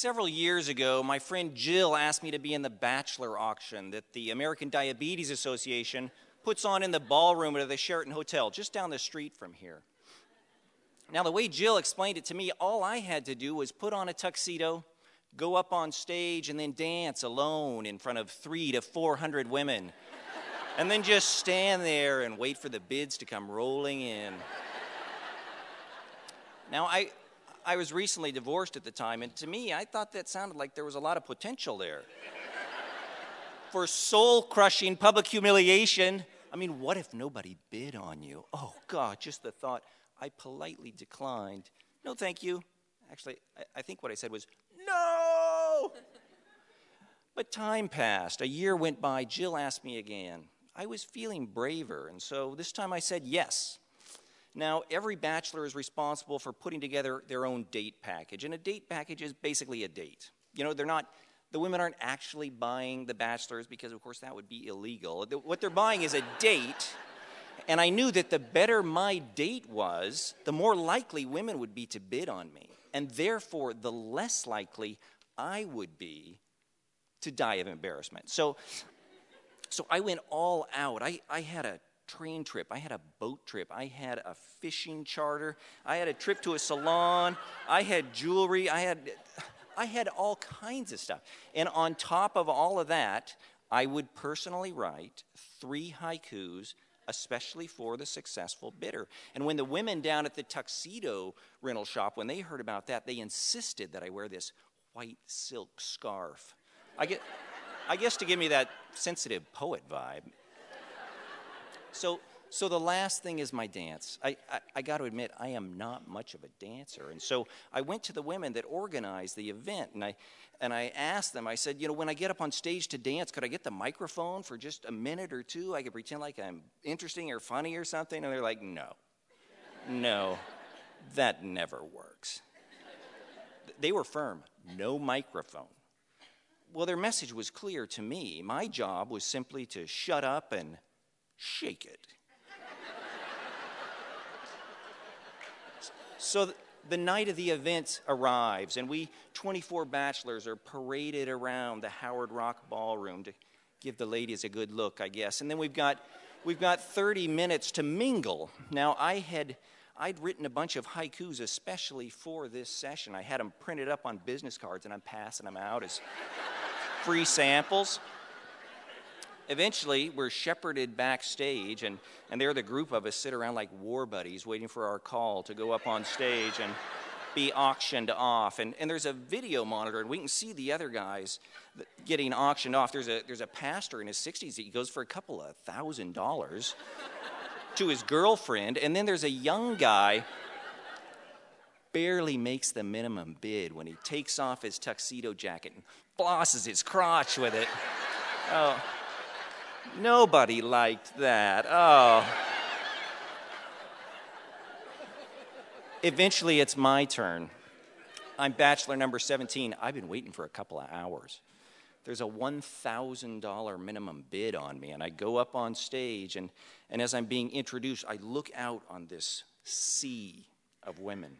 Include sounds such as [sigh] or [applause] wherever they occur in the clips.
Several years ago, my friend Jill asked me to be in the bachelor auction that the American Diabetes Association puts on in the ballroom at the Sheraton Hotel, just down the street from here. Now, the way Jill explained it to me, all I had to do was put on a tuxedo, go up on stage, and then dance alone in front of three to 400 women. and then just stand there and wait for the bids to come rolling in. Now, I, I was recently divorced at the time, and to me, I thought that sounded like there was a lot of potential there. [laughs] For soul crushing public humiliation. I mean, what if nobody bid on you? Oh, God, just the thought. I politely declined. No, thank you. Actually, I, I think what I said was, no! but time passed. A year went by. Jill asked me again. I was feeling braver, and so this time I said yes. Now, every bachelor is responsible for putting together their own date package, and a date package is basically a date. You know, they're not, the women aren't actually buying the bachelors because, of course, that would be illegal. What they're buying is a date, and I knew that the better my date was, the more likely women would be to bid on me, and therefore, the less likely I would be to die of embarrassment. So, so I went all out. I, I had a train trip, I had a boat trip, I had a fishing charter, I had a trip to a salon, I had jewelry, I had I had all kinds of stuff. And on top of all of that, I would personally write three haikus especially for the successful bidder. And when the women down at the tuxedo rental shop, when they heard about that, they insisted that I wear this white silk scarf. I, get, I guess to give me that sensitive poet vibe. So, so the last thing is my dance. I, I, I got to admit, I am not much of a dancer. And so I went to the women that organized the event and I, and I asked them, I said, you know, when I get up on stage to dance, could I get the microphone for just a minute or two? I could pretend like I'm interesting or funny or something. And they're like, no, no, that never works. They were firm, no microphone. Well, their message was clear to me. My job was simply to shut up and shake it. so the night of the event arrives, and we 24 bachelors are paraded around the Howard Rock Ballroom to give the ladies a good look, I guess. And then we've got, we've got 30 minutes to mingle. Now, I had. I'd written a bunch of haikus especially for this session. I had them printed up on business cards and I'm passing them out as free samples eventually, we're shepherded backstage, and, and there the group of us sit around like war buddies waiting for our call to go up on stage and be auctioned off. And, and there's a video monitor, and we can see the other guys getting auctioned off. There's a, there's a pastor in his 60s, that he goes for a couple of thousand dollars to his girlfriend, and then there's a young guy barely makes the minimum bid when he takes off his tuxedo jacket and flosses his crotch with it. Oh. Nobody liked that. Oh. Eventually, it's my turn. I'm bachelor number 17. I've been waiting for a couple of hours. There's a $1,000 minimum bid on me, and I go up on stage, and, and as I'm being introduced, I look out on this sea of women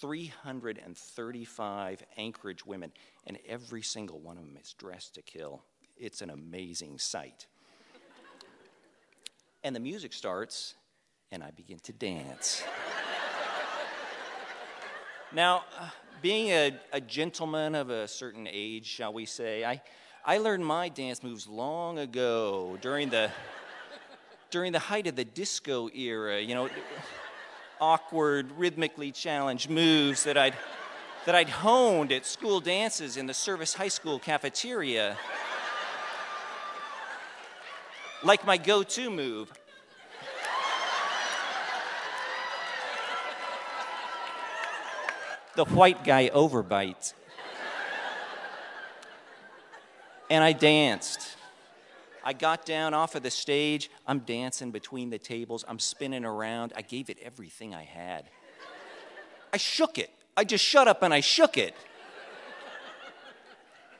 335 Anchorage women, and every single one of them is dressed to kill. It's an amazing sight. and the music starts, and I begin to dance. now, being a, a, gentleman of a certain age, shall we say, I, I learned my dance moves long ago during the, during the height of the disco era, you know, awkward, rhythmically challenged moves that I'd, that I'd honed at school dances in the Service High School cafeteria like my go to move. the white guy overbite. and I danced. I got down off of the stage. I'm dancing between the tables. I'm spinning around. I gave it everything I had. I shook it. I just shut up and I shook it.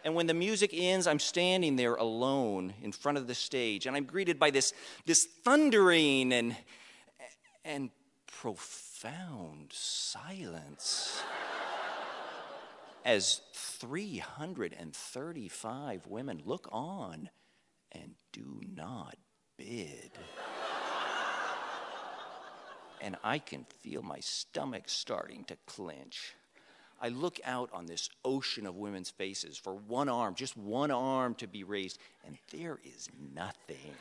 And when the music ends, I'm standing there alone in front of the stage, and I'm greeted by this, this thundering and, and profound silence. [laughs] as 335 women look on and do not bid. and I can feel my stomach starting to clench. I look out on this ocean of women's faces for one arm, just one arm to be raised, and there is nothing. [sighs]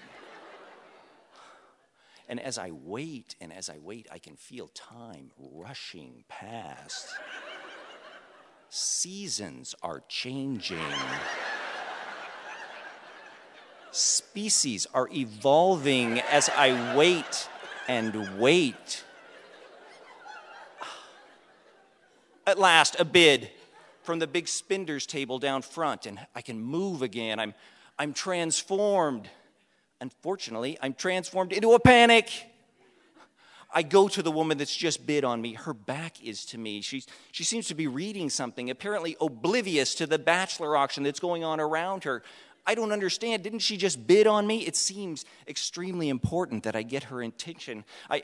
And as I wait and as I wait, I can feel time rushing past. Seasons are changing. Species are evolving as I wait and wait. At last, a bid from the big spinder's table down front, and I can move again. I'm, I'm transformed. Unfortunately, I'm transformed into a panic. I go to the woman that's just bid on me. Her back is to me. She's, she seems to be reading something, apparently oblivious to the bachelor auction that's going on around her. I don't understand. Didn't she just bid on me? It seems extremely important that I get her attention. I,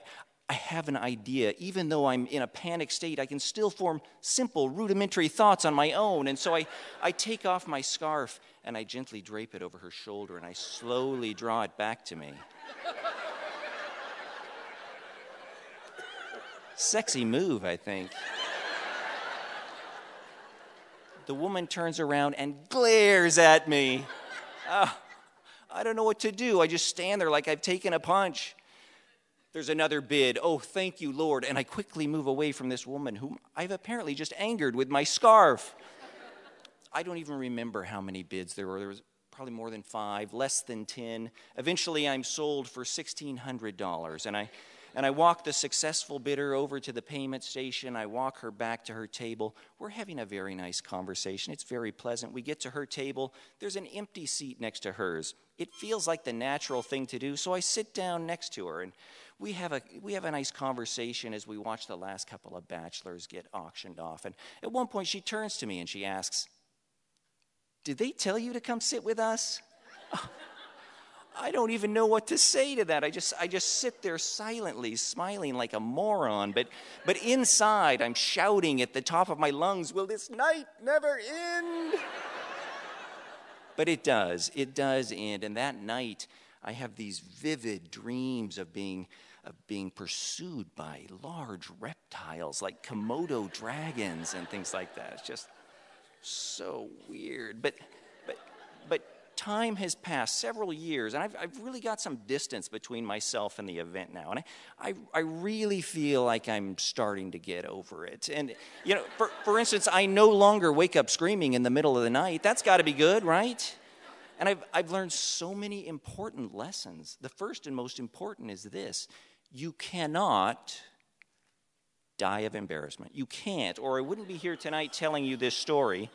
I have an idea. Even though I'm in a panic state, I can still form simple, rudimentary thoughts on my own. And so I, I take off my scarf and I gently drape it over her shoulder and I slowly draw it back to me. Sexy move, I think. The woman turns around and glares at me. Uh, I don't know what to do. I just stand there like I've taken a punch. There's another bid. Oh, thank you, Lord. And I quickly move away from this woman whom I've apparently just angered with my scarf. I don't even remember how many bids there were. There was probably more than five, less than 10. Eventually, I'm sold for $1,600. And I and I walk the successful bidder over to the payment station. I walk her back to her table. We're having a very nice conversation. It's very pleasant. We get to her table. There's an empty seat next to hers. It feels like the natural thing to do, so I sit down next to her and we have a we have a nice conversation as we watch the last couple of bachelors get auctioned off. And at one point she turns to me and she asks, "Did they tell you to come sit with us?" [laughs] I don't even know what to say to that. I just, I just sit there silently, smiling like a moron. But, but inside, I'm shouting at the top of my lungs, Will this night never end? But it does. It does end. And that night, I have these vivid dreams of being, of being pursued by large reptiles like Komodo dragons and things like that. It's just so weird. But, but, but time has passed, several years, and I've, I've really got some distance between myself and the event now. And I, I, I really feel like I'm starting to get over it. And, you know, for, for instance, I no longer wake up screaming in the middle of the night. That's got to be good, right? And I've, I've learned so many important lessons. The first and most important is this you cannot die of embarrassment. You can't, or I wouldn't be here tonight telling you this story.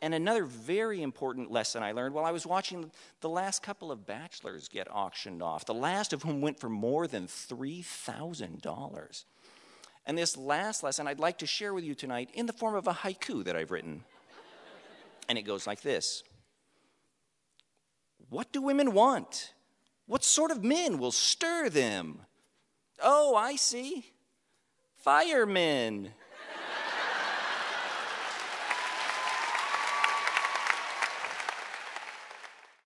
And another very important lesson I learned while I was watching the last couple of bachelors get auctioned off, the last of whom went for more than $3,000. And this last lesson I'd like to share with you tonight in the form of a haiku that I've written. And it goes like this What do women want? What sort of men will stir them? Oh, I see. Firemen.